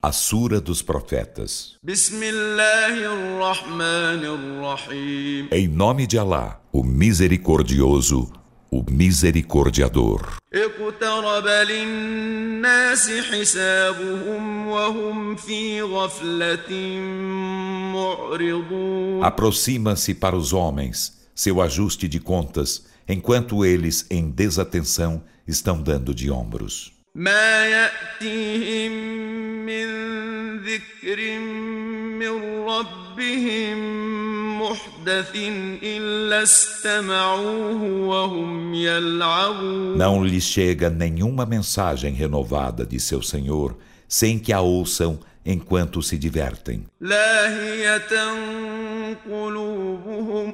A Sura dos Profetas. Em nome de Alá, o Misericordioso, o Misericordiador. Aproxima-se para os homens seu ajuste de contas, enquanto eles, em desatenção, estão dando de ombros. ما يأتيهم من ذكر من ربهم محدث إلا استمعوه وهم يلعبون Não lhes chega nenhuma mensagem renovada de seu Senhor sem que a ouçam enquanto se divertem. لاهية قلوبهم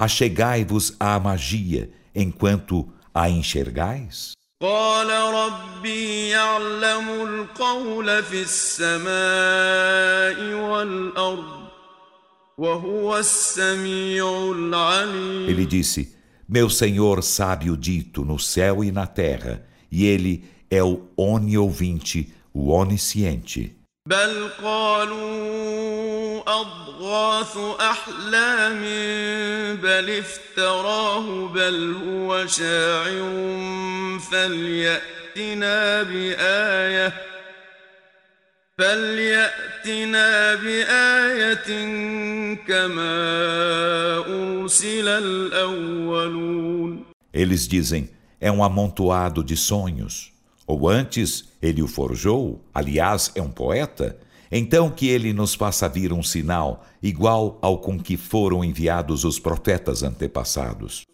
achegai-vos à magia enquanto a enxergais? Ele disse: Meu Senhor sabe o dito no céu e na terra, e ele é o oniovinte, o onisciente. بل قالوا أضغاث أحلام بل افتراه بل هو شاعر فليأتنا بآية فليأتنا بآية كما أرسل الأولون Eles dizem, é um amontoado de sonhos. Ou antes, ele o forjou, aliás, é um poeta, então que ele nos faça vir um sinal igual ao com que foram enviados os profetas antepassados.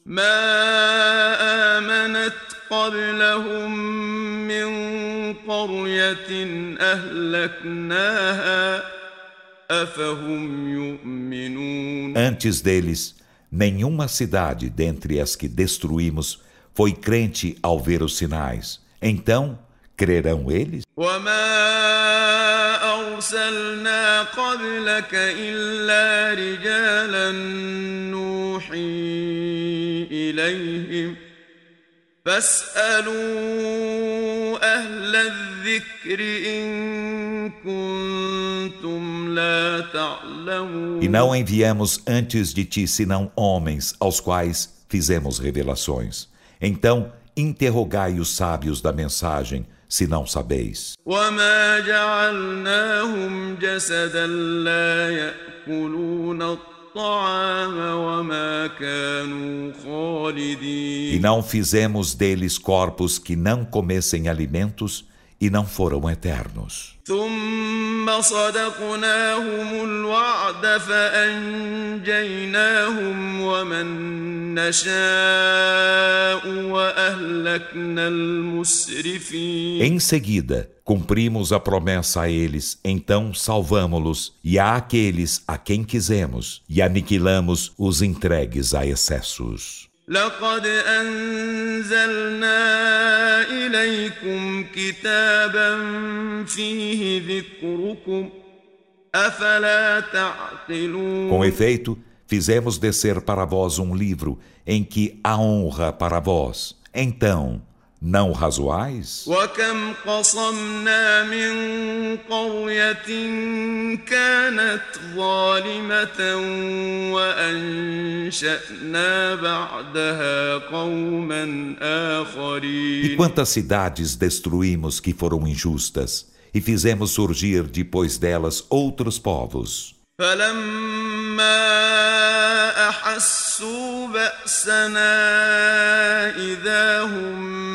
Antes deles, nenhuma cidade dentre as que destruímos foi crente ao ver os sinais. Então, crerão eles? E não enviamos antes de ti senão homens aos quais fizemos revelações. Então, interrogai os sábios da mensagem, se não sabeis. E não fizemos deles corpos que não comessem alimentos e não foram eternos. Em seguida, cumprimos a promessa a eles, então salvamo-los e a aqueles a quem quisemos, e aniquilamos os entregues a excessos. لقد أنزلنا إليكم كتابا فيه ذكركم أفلا تعقلون Com efeito, fizemos descer para vós um livro em que há honra para vós. Então, não razoais? E quantas cidades destruímos que foram injustas e fizemos surgir depois delas outros povos? فلما أحسوا بأسنا إذا هم منها يركضون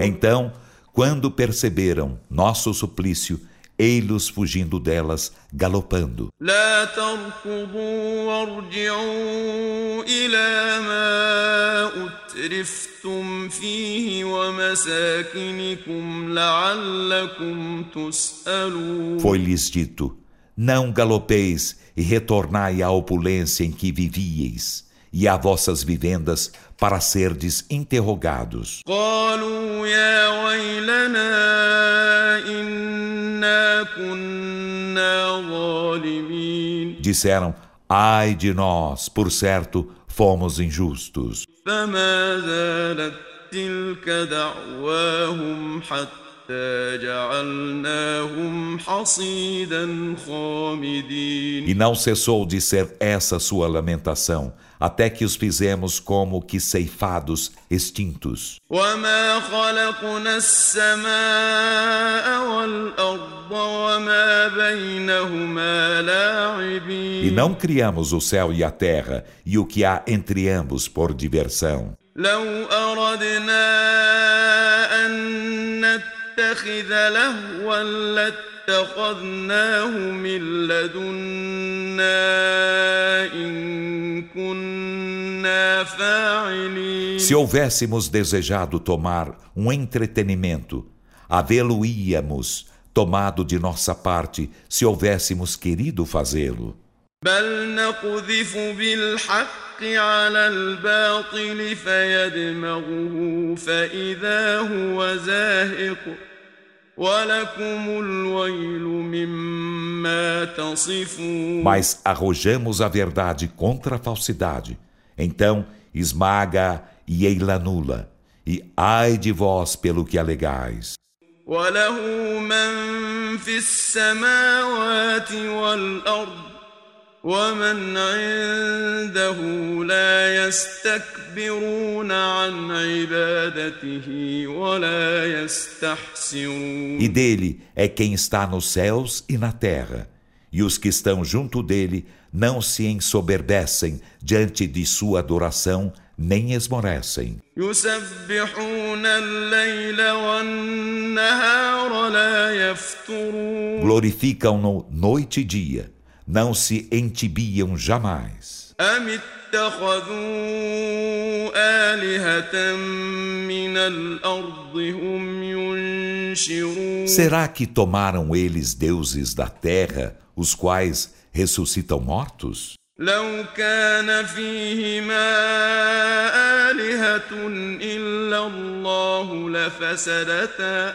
então, quando perceberam nosso suplício, ei-los fugindo delas, galopando. Foi-lhes dito: Não galopeis e retornai à opulência em que vivíeis, e a vossas vivendas, para serdes interrogados. قالوا يا ويلنا إنا كنا ظالمين Disseram: Ai de nós, por certo, fomos injustos. فما زالت تلك دعواهم حتى جعلناهم حصيدا خامدين E não cessou de ser essa sua lamentação, até que os fizemos como que ceifados, extintos. وما خلقنا السماء والأرض وما بينهما لاعبين E não criamos o céu e a terra, e o que há entre ambos por diversão. لو أردنا أن نتخذ لهوا لاتخذناه من لدنا إن كنا فاعلين Se houvéssemos desejado tomar um entretenimento, havê-lo-íamos tomado de nossa parte se houvéssemos querido fazê-lo. بل نقذف بالحق على الباطل فيدمغه فإذا هو زاهق ولكم الويل مما تصفون Mas arrojamos a verdade contra a falsidade. Então esmaga e ei-la nula. E ai de vós pelo que alegais. وله من في السماوات والأرض ومن عنده لا يستكبرون عن عبادته ولا يستحسرون E dele é quem está nos céus e na terra. E os que estão junto dele não se ensoberbecem diante de sua adoração, nem esmorecem. يسبحون الليل والنهار لا يفترون Glorificam-no noite e dia, não se entibiam jamais. أم اتخذوا آلهة من الأرض هم ينشرون Será que tomaram eles deuses da terra, os quais ressuscitam mortos? لو كان فيهما آلهة إلا الله لفسدتا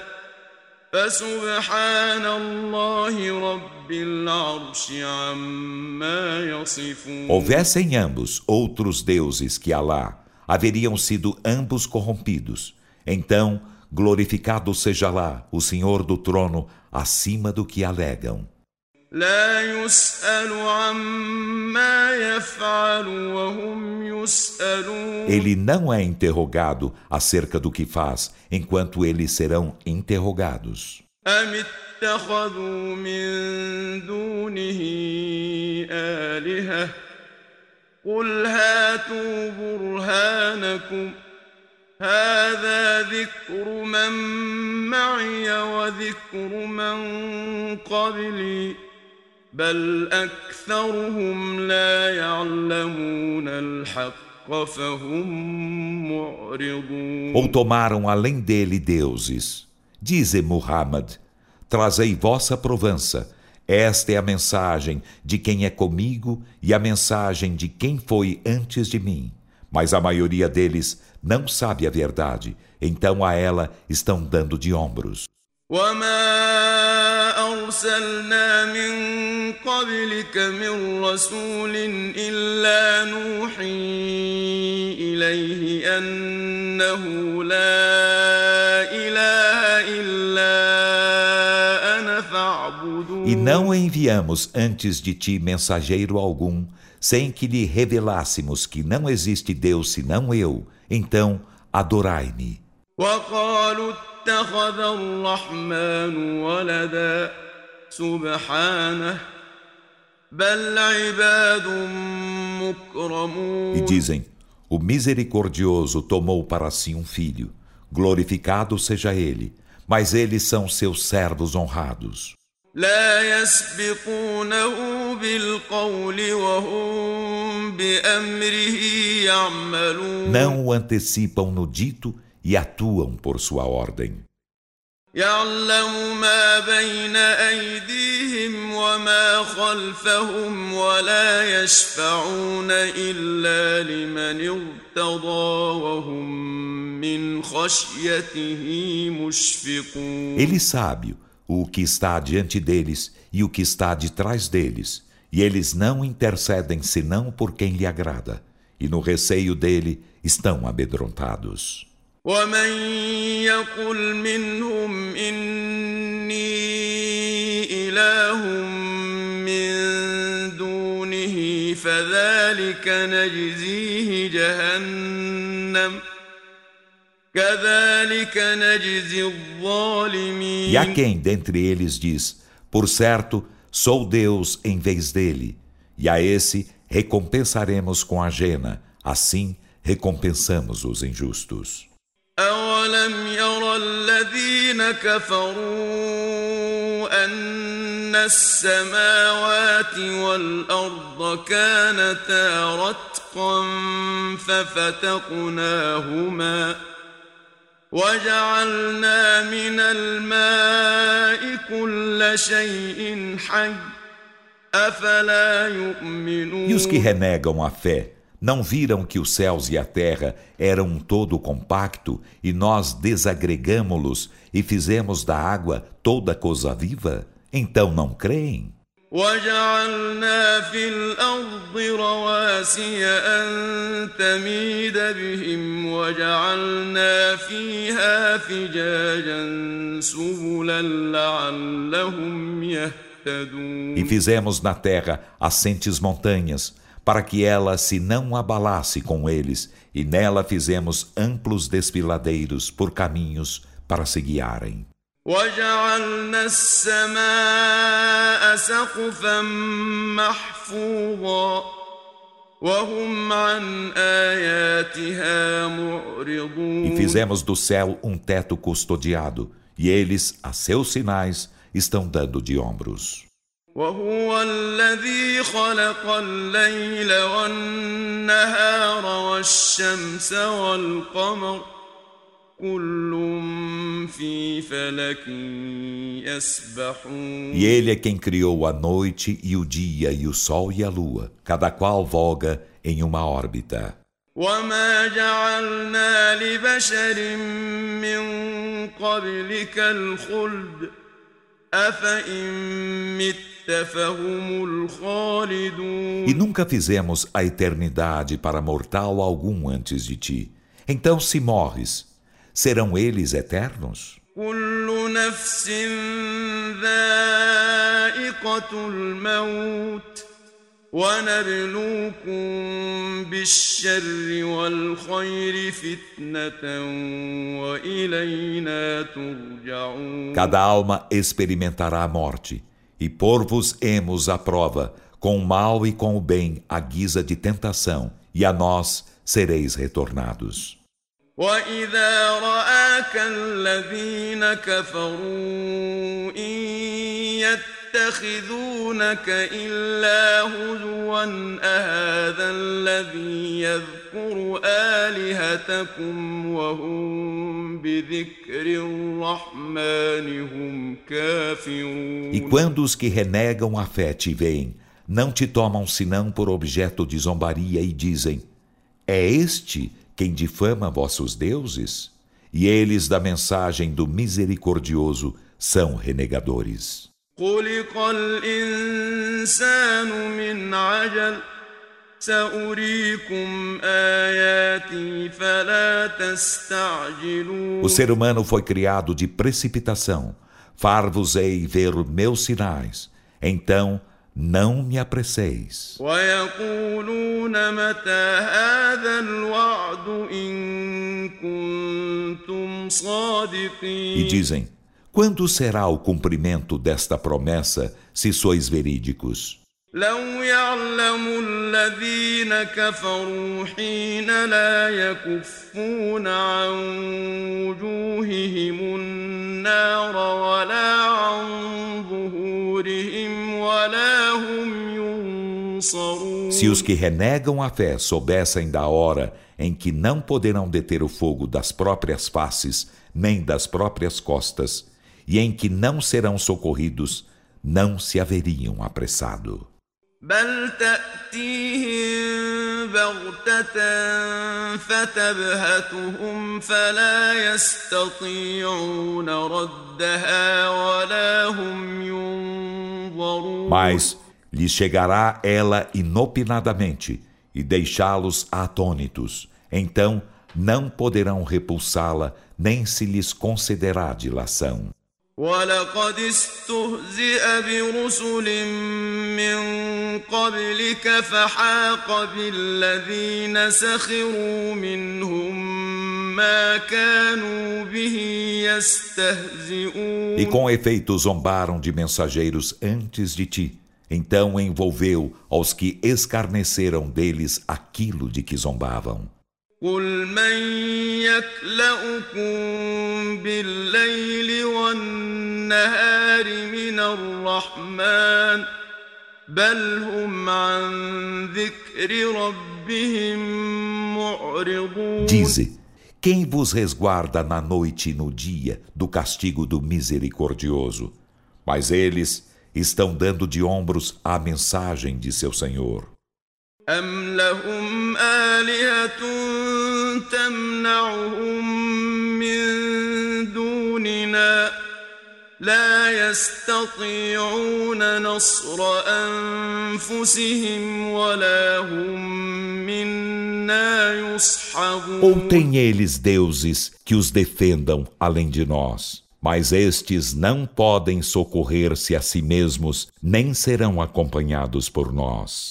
فسبحان الله رب العرش عما يصفون Houvessem ambos outros deuses que Alá, haveriam sido ambos corrompidos. Então, glorificado seja lá o Senhor do trono, acima do que alegam. لا يسأل عما يفعل وهم يسألون Ele não é interrogado acerca do que faz, enquanto eles serão interrogados. أم اتخذوا من دونه آلهة قل هاتوا برهانكم هذا ذكر من معي وذكر من قبلي بل أكثرهم لا يعلمون الحق فهم معرضون Ou tomaram além dele deuses. Dize Muhammad: Trazei vossa provança. Esta é a mensagem de quem é comigo e a mensagem de quem foi antes de mim. Mas a maioria deles não sabe a verdade, então a ela estão dando de ombros. وما أرسلنا من قبلك من رسول إلا نوحي إليه أنه لا إله إلا أنا فاعبدون E não enviamos antes de ti mensageiro algum, sem que lhe revelássemos que não existe Deus senão eu. Então, adorai-me. وقالوا اتخذ الرحمن ولدا E dizem: O misericordioso tomou para si um filho. Glorificado seja ele. Mas eles são seus servos honrados. لا يسبقونه بالقول وهم بأمره يعملون Não o antecipam no dito e atuam por sua ordem. يعلم ما بين أيديهم وما خلفهم ولا يشفعون إلا لمن ارتضى وهم من خشيته مشفقون Ele sabe o que está diante deles e o que está de trás deles, e eles não intercedem senão por quem lhe agrada, e no receio dele estão amedrontados. ومن يقل منهم إني إله من دونه فذلك نجزيه جهنم كذلك نجزي الظالمين E a quem dentre eles diz: Por certo, sou Deus em vez dele, e a esse recompensaremos com a jena, assim recompensamos os injustos. أولم ير الذين كفروا أن السماوات والأرض كانتا رتقا ففتقناهما وجعلنا من الماء كل شيء حي أفلا يؤمنون E os que renegam a fé? não viram que os céus e a terra eram um todo compacto e nós desagregamo-los e fizemos da água toda coisa viva? Então não creem? وجعلنا في الأرض رواسي أن تميد بهم وجعلنا فيها فجاجا سبلا لعلهم يهتدون E fizemos na terra assentes montanhas, para que ela se não abalasse com eles, e nela fizemos amplos desfiladeiros por caminhos para se guiarem. وجعلنا السماء سقفا محفوظا وهم عن آياتها معرضون E fizemos do céu um teto custodiado, e eles, a seus sinais, estão dando de ombros. وهو الذي خلق الليل والنهار والشمس والقمر كل في فلك يسبحون E ele é quem criou a noite e o dia e o sol e a lua, cada qual voga em uma órbita. وما جعلنا لبشر من قبلك الخلد أفإن مت E nunca fizemos a eternidade para mortal algum antes de ti. Então, se morres, serão eles eternos? كل نفس ذائقة الموت ونبلوكم بالشر والخير فتنة وإلينا ترجعون Cada alma experimentará a morte, e por-vos-emos a prova, com o mal e com o bem, à guisa de tentação, e a nós sereis retornados. وإذا رآك الذين كفروا إن يتخذونك إلا هزوا أهذا الذي يذكر آلهتكم وهم بذكر الرحمن هم كافرون E quando os que renegam a fé te veem, não te tomam senão por objeto de zombaria e dizem: É este quem difama vossos deuses? E eles da mensagem do misericordioso são renegadores. خلق الإنسان من عجل o ser humano foi criado de precipitação. Far-vos-ei ver meus sinais. Então, não me apresseis. E dizem: Quando será o cumprimento desta promessa, se sois verídicos? لو يعلم الذين كفروا حين لا يكفون عن وجوههم النار ولا عن ظهورهم Se os que renegam a fé soubessem da hora em que não poderão deter o fogo das próprias faces, nem das próprias costas, e em que não serão socorridos, não se haveriam apressado. بل تأتيهم بغتة فتبهتهم فلا يستطيعون ردها ولا هم ينظرون Mas lhes chegará ela inopinadamente e deixá-los atônitos. Então não poderão repulsá-la, nem se lhes concederá dilação. ولقد استهزئ برسل من قبلك فحاق بالذين سخروا منهم ما كانوا به يستهزئون E com efeito zombaram de mensageiros antes de ti. Então envolveu aos que escarneceram deles aquilo de que zombavam. قل من يكلؤكم بالليل والنهار من الرحمن بل هم عن ذكر ربهم معرضون Dize, quem vos resguarda na noite e no dia do castigo do misericordioso? Mas eles estão dando de ombros à mensagem de seu Senhor. أم لهم آلهة تمنعهم من دوننا لا يستطيعون نصر أنفسهم ولا هم منا يصحبون Ou têm eles deuses que os defendam além de nós? Mas estes não podem socorrer-se a si mesmos, nem serão acompanhados por nós.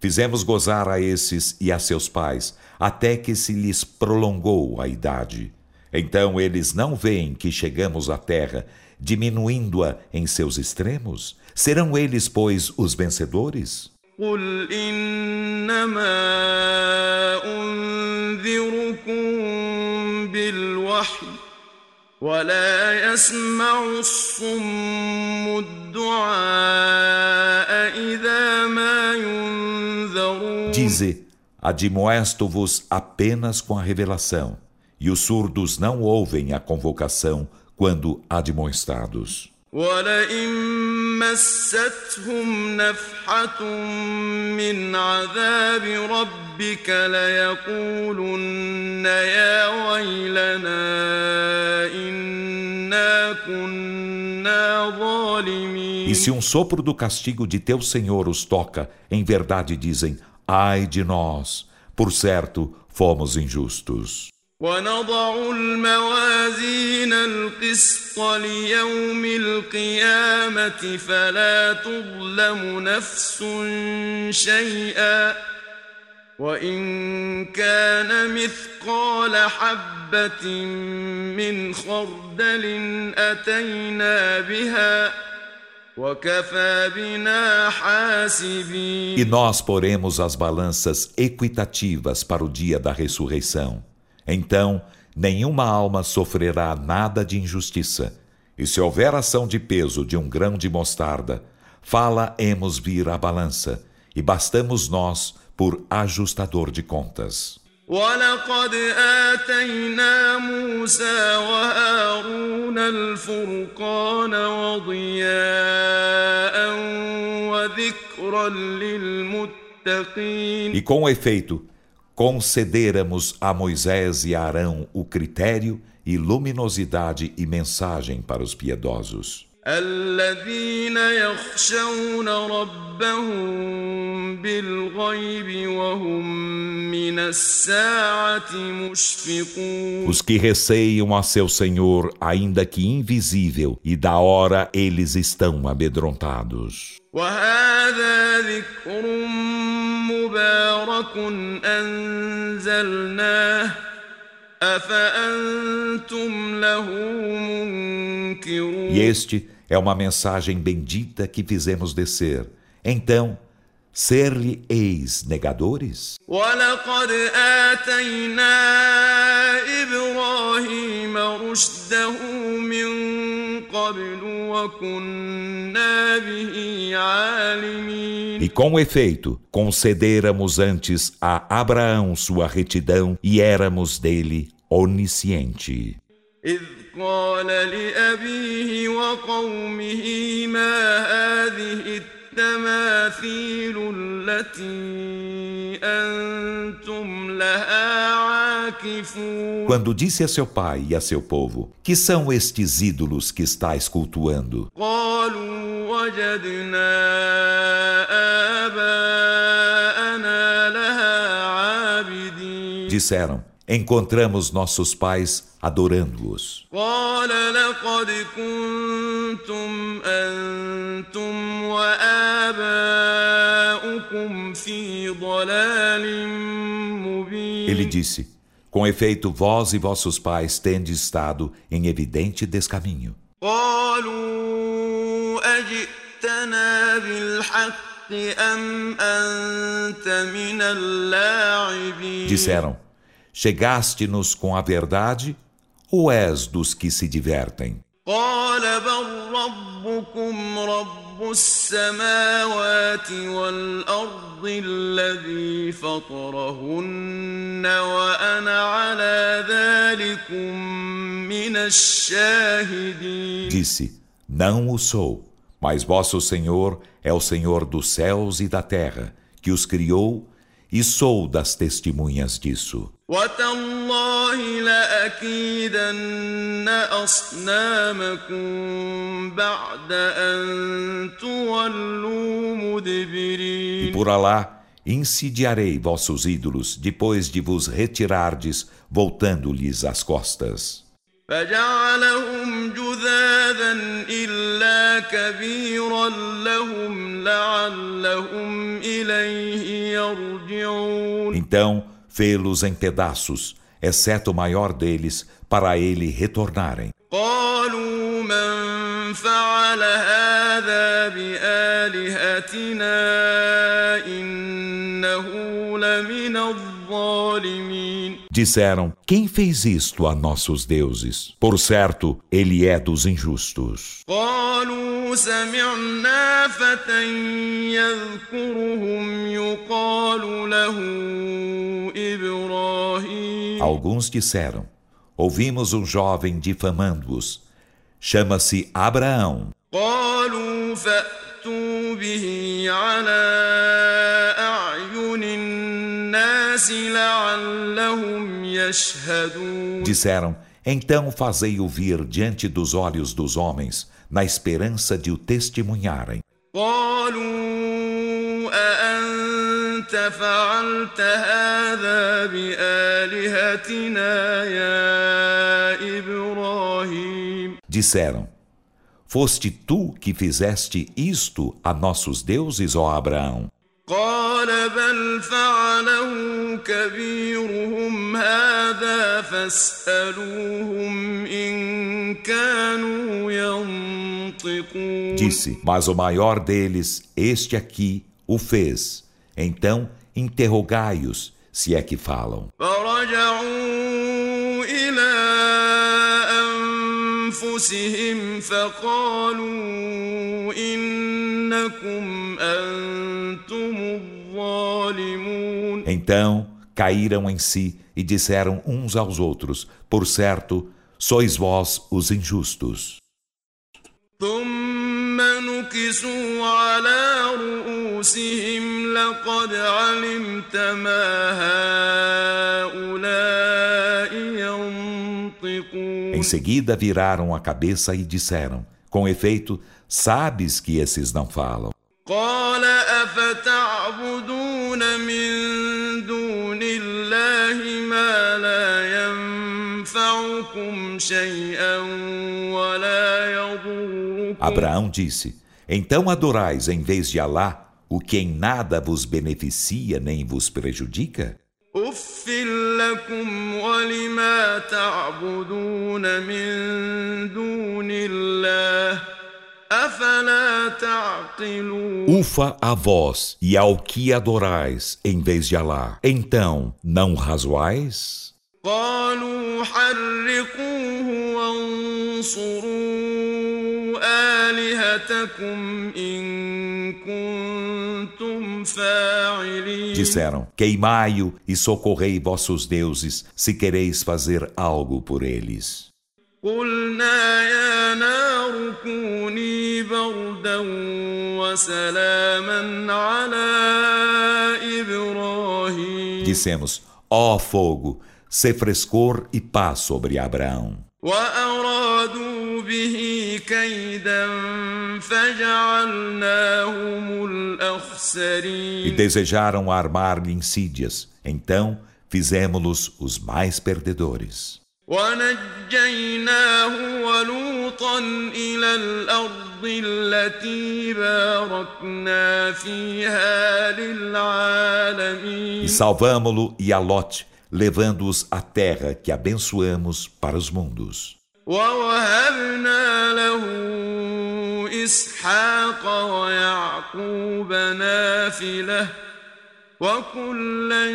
Fizemos gozar a esses e a seus pais, até que se lhes prolongou a idade. Então eles não veem que chegamos à terra, diminuindo-a em seus extremos? Serão eles, pois, os vencedores? قل إنما أنذركم بالوحي ولا يسمع الصم الدعاء إذا ما ينذرون Dize, admoesto-vos apenas com a revelação, e os surdos não ouvem a convocação quando admoestados. ولئن مستهم نفحة من عذاب ربك ليقولن يا ويلنا إنا كنا ظالمين E se um sopro do castigo de teu Senhor os toca, em verdade dizem: Ai de nós, por certo, fomos injustos. ونضع الموازين القسط ليوم القيامة فلا تظلم نفس شيئا وإن كان مثقال حبة من خردل أتينا بها وكفى بنا حاسبين E nós poremos as balanças equitativas para o dia da ressurreição. Então, nenhuma alma sofrerá nada de injustiça. E se houver ação de peso de um grão de mostarda, fala-emos vir a balança, e bastamos nós por ajustador de contas. ولقد آتينا موسى وهارون الفرقان وضياء وذكرا للمتقين E com efeito, concederamos a Moisés e a Arão o critério e luminosidade e mensagem para os piedosos. الذين يخشون ربهم بالغيب وهم من الساعة مشفقون Os que receiam a seu Senhor, ainda que invisível, e da hora eles estão amedrontados. وهذا ذكر مبارك أنزلناه أفأنتم له منكرون E este é uma mensagem bendita que fizemos descer. Então, ser-lhe eis negadores? E com efeito, concederamos antes a Abraão sua retidão e éramos dele onisciente. قال لأبيه وقومه ما هذه التماثيل التي أنتم لها عاكفون Quando disse a seu pai e a seu povo: Que são estes ídolos que estáis cultuando? قالوا وجدنا آباءنا لها عابدين Disseram: encontramos nossos pais adorando-os. Ele disse: Com efeito, vós e vossos pais tendes estado em evidente descaminho. Disseram: Chegaste-nos com a verdade ou és dos que se divertem? قال بل ربكم رب السماوات والأرض الذي فطرهن وأنا على ذلكم من الشاهدين Disse: Não o sou, mas vosso Senhor é o Senhor dos céus e da terra, que os criou, e sou das testemunhas disso. وتالله لأكيدن أصنامكم بعد أن تولوا E مدبرين por Alá, insidiarei vossos ídolos depois de vos retirardes, voltando-lhes as costas. فجعلهم جذاذا إلا كبيرا لهم لعلهم إليه يرجعون Então, fê-los em pedaços, exceto o maior deles, para ele retornarem. قالوا من فعل هذا بآلهتنا إنه لمن الظالمين Disseram: Quem fez isto a nossos deuses? Por certo, ele é dos injustos. قالوا سمعنا فتى يذكرهم يقال له إبراهيم Alguns disseram: Ouvimos um jovem difamando-os. Chama-se Abraão. قالوا فأتوا به على أعين الناس لعلهم يشهدون Disseram: Então fazei-o vir diante dos olhos dos homens, na esperança de o testemunharem. قالوا أأنت فعلت هذا بآلهتنا يا إبراهيم Disseram: Foste tu que fizeste isto a nossos deuses, ó Abraão? قال بل فعله كبيرهم هذا فاسألوهم إن كانوا ينطقون Disse: Mas o maior deles, este aqui, o fez. Então interrogai-os, se é que falam. فرجعوا إلى أنفسهم فقالوا إنكم أنتم الظالمون Então caíram em si e disseram uns aos outros: Por certo, sois vós os injustos. ثم نكسوا على رؤوسهم لقد علمت ما هؤلاء ينطقون Em seguida viraram a cabeça e disseram: Com efeito, sabes que esses não falam. قال أفتعبدون من دون الله ما لا ينفعكم شيئا ولا يضركم Abraão disse: Então adorais em vez de Alá o que em nada vos beneficia nem vos prejudica? أف لكم ولما تعبدون من دون الله أفلا تعقلون Ufa a vós e ao que adorais em vez de Alá. Então, não razoais? قالوا حرقوه وانصروا آلهتكم إن كنتم فاعلين Disseram: Queimai-o e socorrei vossos deuses, se quereis fazer algo por eles. قلنا يا نار كوني بردا وسلاما على إبراهيم Dissemos: Ó fogo, se frescor e paz sobre Abraão. وأرادوا به كيدا فجعلناهم E الأخسرين desejaram armar-lhe insídias. Então fizemos-los os mais perdedores. ونجيناه ولوطا إلى الأرض التي باركنا فيها E للعالمين salvamo-lo e a Lot, levando-os à terra que abençoamos para os mundos. ووهبنا له إسحاق ويعقوب نافلة وكلا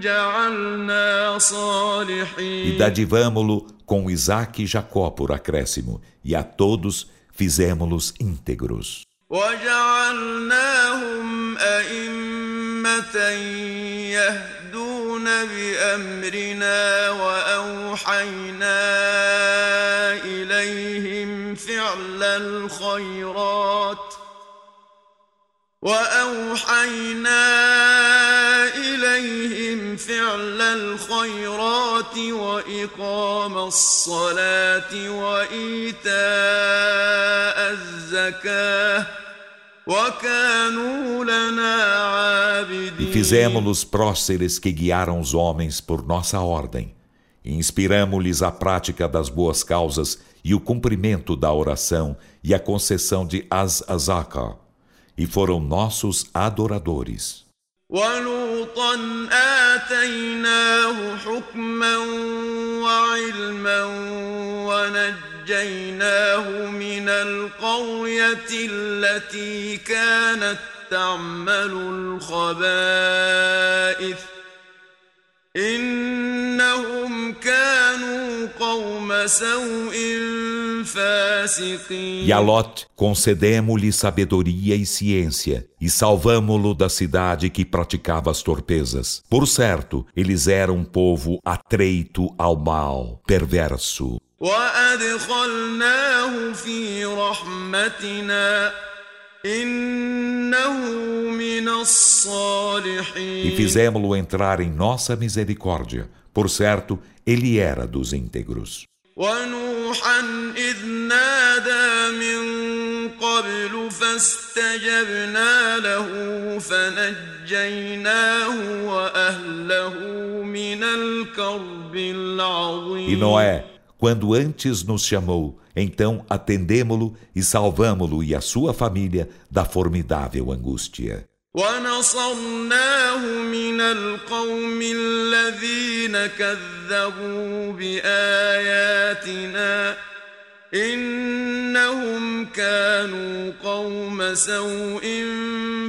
جعلنا E صالحين dadivamo-lo com Isaac e Jacó por acréscimo, e a todos fizemos-los íntegros. وجعلناهم أئمة يهدون بأمرنا وأوحينا إليهم فعل الخيرات وأوحينا إليهم فعل الخيرات وإقام الصلاة وإيتاء الزكاة E عابدين fizemos-los próceres que guiaram os homens por nossa ordem. E inspiramos-lhes a prática das boas causas e o cumprimento da oração e a concessão de Az-Azaka. E foram nossos adoradores. ولوطا آتيناه حكما وعلما ونجيناه من القرية التي كانت تعمل الخبائث إنهم كانوا قوم سوء فاسقين E a Lot concedemos-lhe sabedoria e ciência, e salvamo-lo da cidade que praticava as torpezas. Por certo, eles eram um povo atreito ao mal, perverso. وأدخلناه في رحمتنا إنه من E الصالحين fizemos-lo entrar em nossa misericórdia. Por certo, ele era dos íntegros. ونوحا إذ نادى من قبل فاستجبنا له فنجيناه وأهله من الكرب E العظيم Noé, quando antes nos chamou, então atendemo-lo e salvamo-lo e a sua família da formidável angústia. ونصرناه من القوم الذين كذبوا بآياتنا إنهم كانوا قوم سوء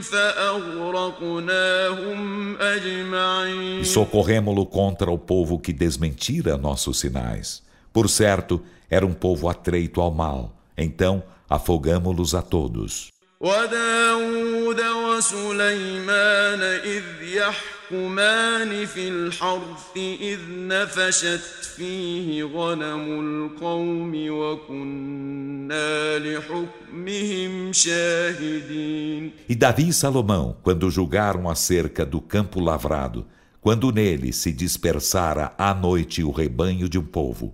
فأغرقناهم E أجمعين socorremo-lo contra o povo que desmentira nossos sinais. Por certo, era um povo atreito ao mal. Então, afogamo-los a todos. وداود وسليمان إذ يحكمان في الحرث إذ نفشت فيه غنم القوم وكنا لحكمهم شاهدين E Davi e Salomão, quando julgaram acerca do campo lavrado, quando nele se dispersara à noite o rebanho de um povo,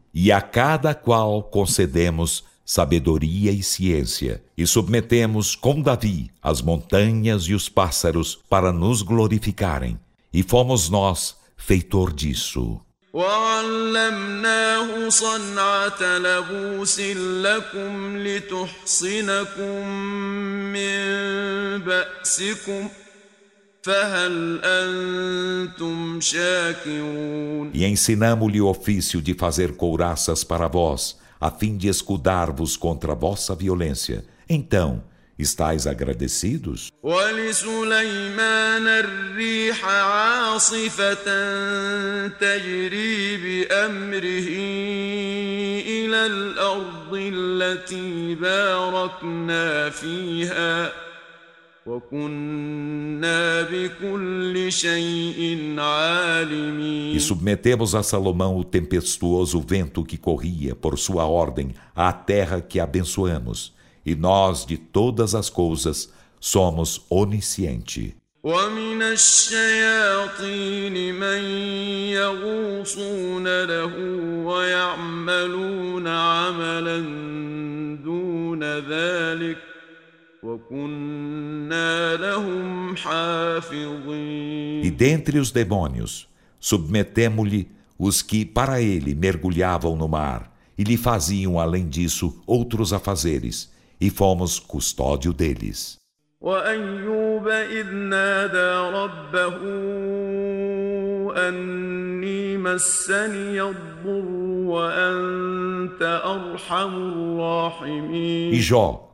e a cada qual concedemos sabedoria e ciência, e submetemos com Davi as montanhas e os pássaros para nos glorificarem, e fomos nós feitor disso. وعلمناه صنعة لبوس لكم لتحصنكم من بأسكم فهل أنتم شاكرون e ensinamo-lhe o ofício de fazer couraças para vós, a fim de escudar-vos contra a vossa violência. Então, estáis agradecidos? E submetemos a Salomão o tempestuoso vento que corria, por sua ordem, à terra que abençoamos. E nós, de todas as coisas, somos onisciente. ومن الشياطين من يغوصون له ويعملون عملا دون ذلك وكنا لهم حافظين E dentre os demônios, submetemo-lhe os que para ele mergulhavam no mar, e lhe faziam, além disso, outros afazeres, e fomos custódio deles. وأيوب إذ نادى ربه أني مسني الضر وأنت أرحم الراحمين E Jó,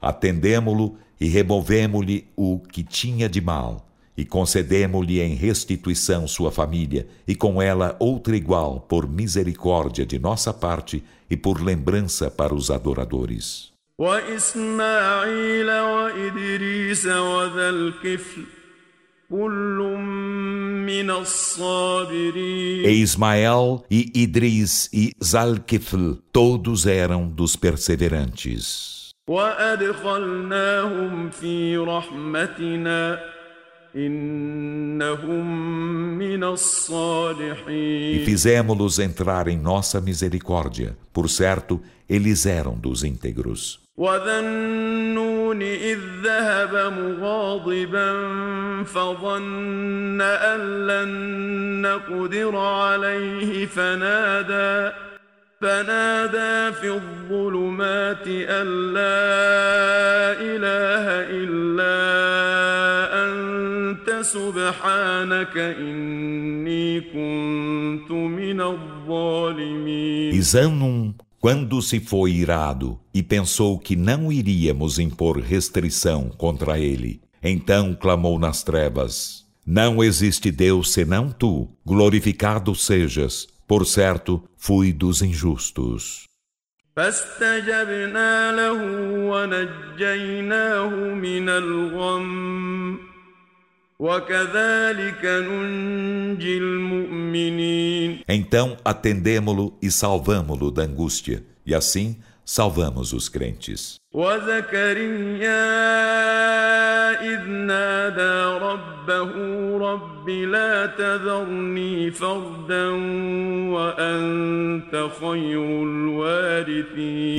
atendemo-lo e removemo-lhe o que tinha de mal, e concedemo-lhe em restituição sua família, e com ela outra igual, por misericórdia de nossa parte e por lembrança para os adoradores. وإسماعيل وإدريس وذا الكفل كل من الصابرين E Ismael e Idris e Zalkifl, todos eram dos perseverantes. وأدخلناهم في رحمتنا إنهم من E الصالحين fizemos-los entrar em nossa misericórdia. Por certo, eles eram dos íntegros. وذا النون إذ ذهب مغاضبا فظن أن لن نقدر عليه فنادى فنادى في الظلمات أن لا إله إلا أنت سبحانك إني كنت من الظالمين E Zanum, quando se foi irado e pensou que não iríamos impor restrição contra ele, então clamou nas trevas: Não existe Deus senão tu, glorificado sejas. Por certo, fui dos injustos. فاستجبنا له ونجيناه من الغم وكذلك ننجي المؤمنين Então atendemo-lo e salvamo-lo da angústia, e assim salvamos os crentes.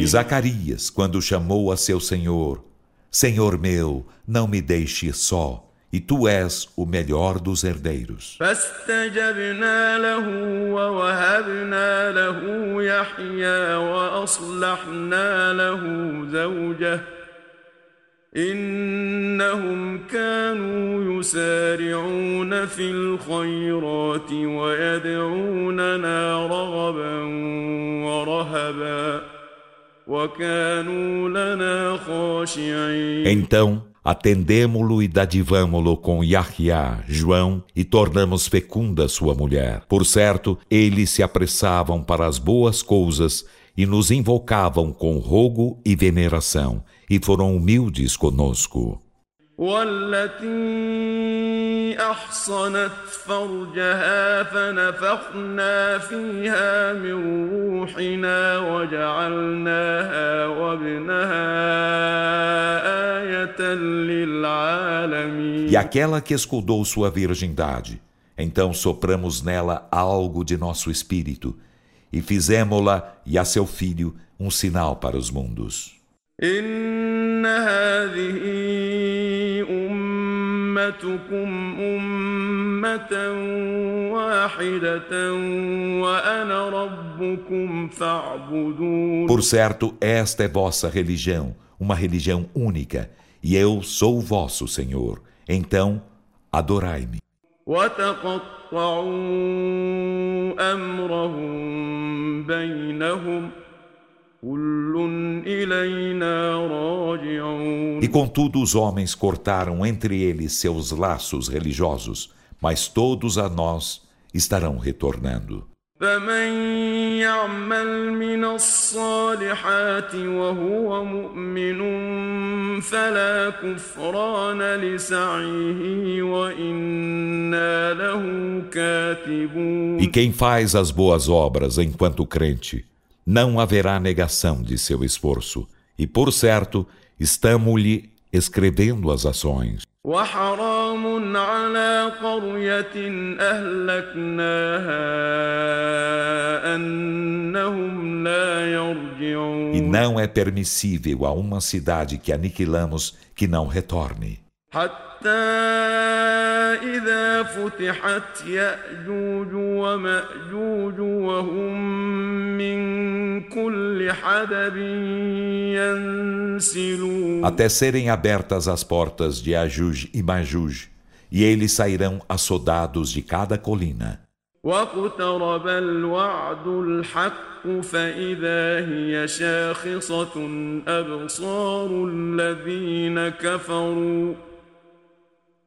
E Zacarias, quando chamou a seu Senhor, Senhor meu, não me deixe só e tu és o melhor dos herdeiros. فاستجبنا له ووهبنا له يحيى وأصلحنا له زوجه إنهم كانوا يسارعون في الخيرات ويدعوننا رغبا ورهبا وكانوا لنا خاشعين Então atendemo-lo e dadivamo-lo com Yahya, João, e tornamos fecunda sua mulher. Por certo, eles se apressavam para as boas coisas e nos invocavam com rogo e veneração, e foram humildes conosco. والتي احصنت فرجها فنفخنا فيها من روحنا وجعلناها وابنها ايه للعالمين E aquela que escudou sua virgindade, então sopramos nela algo de nosso espírito e fizemo-la e a seu filho um sinal para os mundos. إن هذه أمتكم أمة واحدة وأنا ربكم فاعبدون Por certo, esta é vossa religião, uma religião única, e eu sou o vosso Senhor. Então, adorai-me. وتقطعوا أمرهم بينهم كل إلينا راجعون E contudo os homens cortaram entre eles seus laços religiosos, mas todos a nós estarão retornando. فمن يعمل من الصالحات وهو مؤمن فلا كفران لسعيه وإنا له كاتبون E quem faz as boas obras enquanto crente, não haverá negação de seu esforço, e por certo, estamos-lhe escrevendo as ações. وحرام على قرية أهلكناها أنهم لا يرجعون E não é permissível a uma cidade que aniquilamos que não retorne. حتى إذا فتحت يأجوج ومأجوج وهم من كل حدب ينسلون Até serem abertas as portas de Ajuj e Majuj, e eles sairão assodados de cada colina. واقترب الوعد الحق فإذا هي شاخصة أبصار الذين كفروا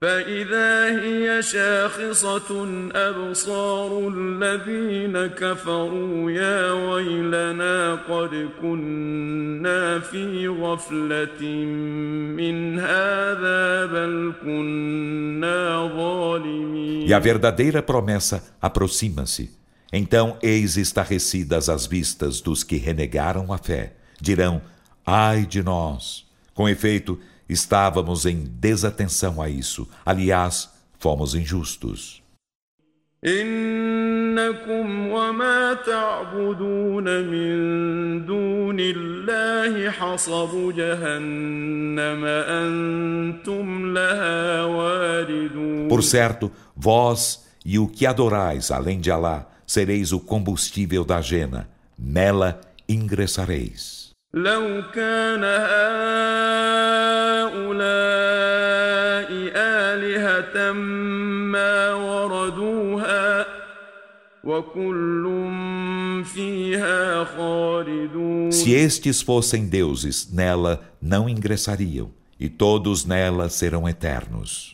فإذا هي شاخصة أبصار الذين كفروا يا ويلنا قد كنا في غفلة من هذا بل كنا ظالمين E a verdadeira promessa aproxima-se. Então, eis estarrecidas as vistas dos que renegaram a fé. Dirão: Ai de nós! Com efeito, estávamos em desatenção a isso. Aliás, fomos injustos. إنكم وما تعبدون من دون الله حصب جهنم أنتم لها واردون Por certo, vós e o que adorais além de Alá, sereis o combustível da jena. Nela ingressareis. لو كان هؤلاء آلهة ما وردوها وكل فيها خالدون Se estes fossem deuses, nela não ingressariam, e todos nela serão eternos.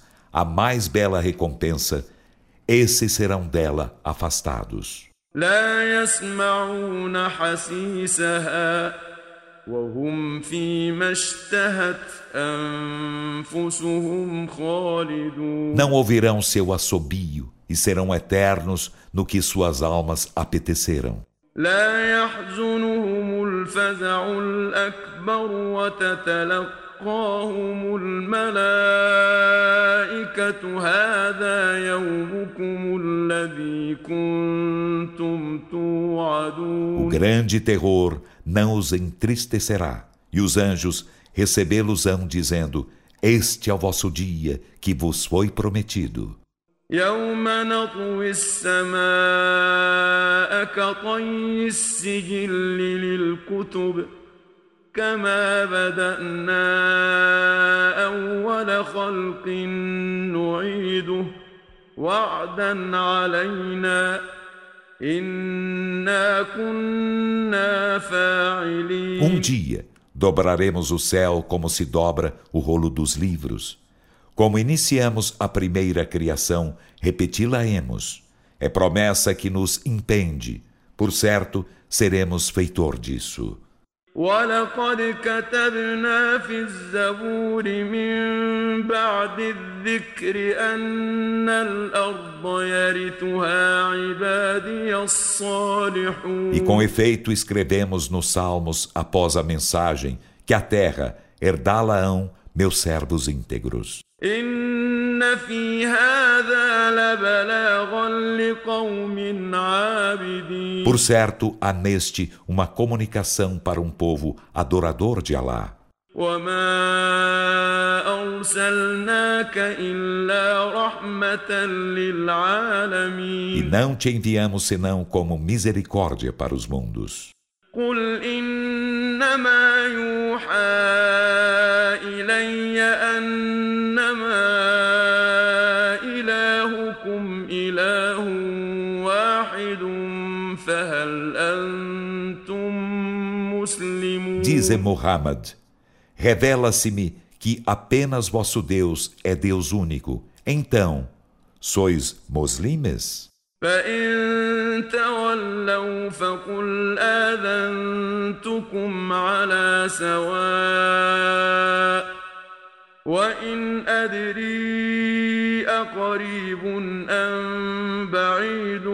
a mais bela recompensa, esses serão dela afastados. لا يسمعون حسيسها وهم فيما اشتهت أنفسهم خالدون Não ouvirão seu assobio e serão eternos no que suas almas apeteceram. لا يحزنهم الفزع الأكبر وتتلقاهم الملائكة هذا يومكم الذي كنتم O توعدون grande terror não os entristecerá, e os anjos recebê-los-ão dizendo: Este é o vosso dia que vos foi prometido. يوم نطوي السماء كطي السجل للكتب كما بدأنا أول خلق نعيده وعدا علينا إنا كنا فاعلين Um dia dobraremos o céu como se dobra o rolo dos livros. Como iniciamos a primeira criação, repeti-la-emos. É promessa que nos impende. Por certo, seremos feitor disso. ولقد كتبنا في الزبور من بعد الذكر أن الأرض يرثها عبادي الصالحون E com efeito escrevemos nos Salmos, após a mensagem, que a terra herdá-la-ão meus servos íntegros. إن في هذا لبلاغا لقوم عابدين Por certo, há neste uma comunicação para um povo adorador de Alá. وما أرسلناك إلا رحمة E للعالمين não te enviamos senão como misericórdia para os mundos. قل إنما يوحى Dize Muhammad: Revela-se-me que apenas vosso Deus é Deus único. Então, sois muslimes? فإن تولوا فقل آذنتكم على سواء وإن أدري أقريب أم بعيد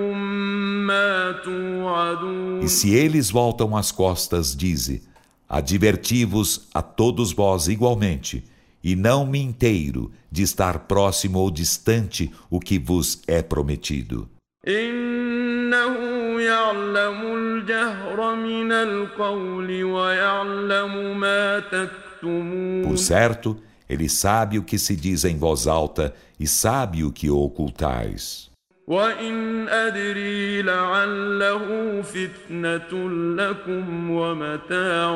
ما توعدون E se eles voltam as costas, dize: Adverti-vos a todos vós igualmente, e não me inteiro de estar próximo ou distante o que vos é prometido. Por certo, ele sabe o que se diz em voz alta e sabe o que ocultais. وإن أدري لعله فتنة لكم ومتاع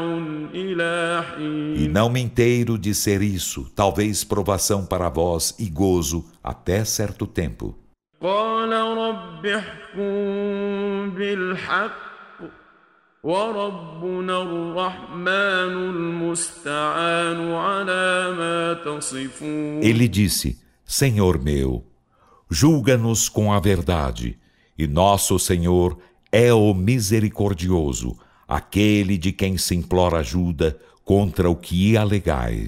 إلى E حين não me inteiro de ser isso, talvez provação para vós e gozo até certo tempo. قال رب احكم بالحق وربنا الرحمن المستعان على ما تصفون Ele disse: Senhor meu, julga-nos com a verdade, e nosso Senhor é o misericordioso, aquele de quem se implora ajuda contra o que alegais.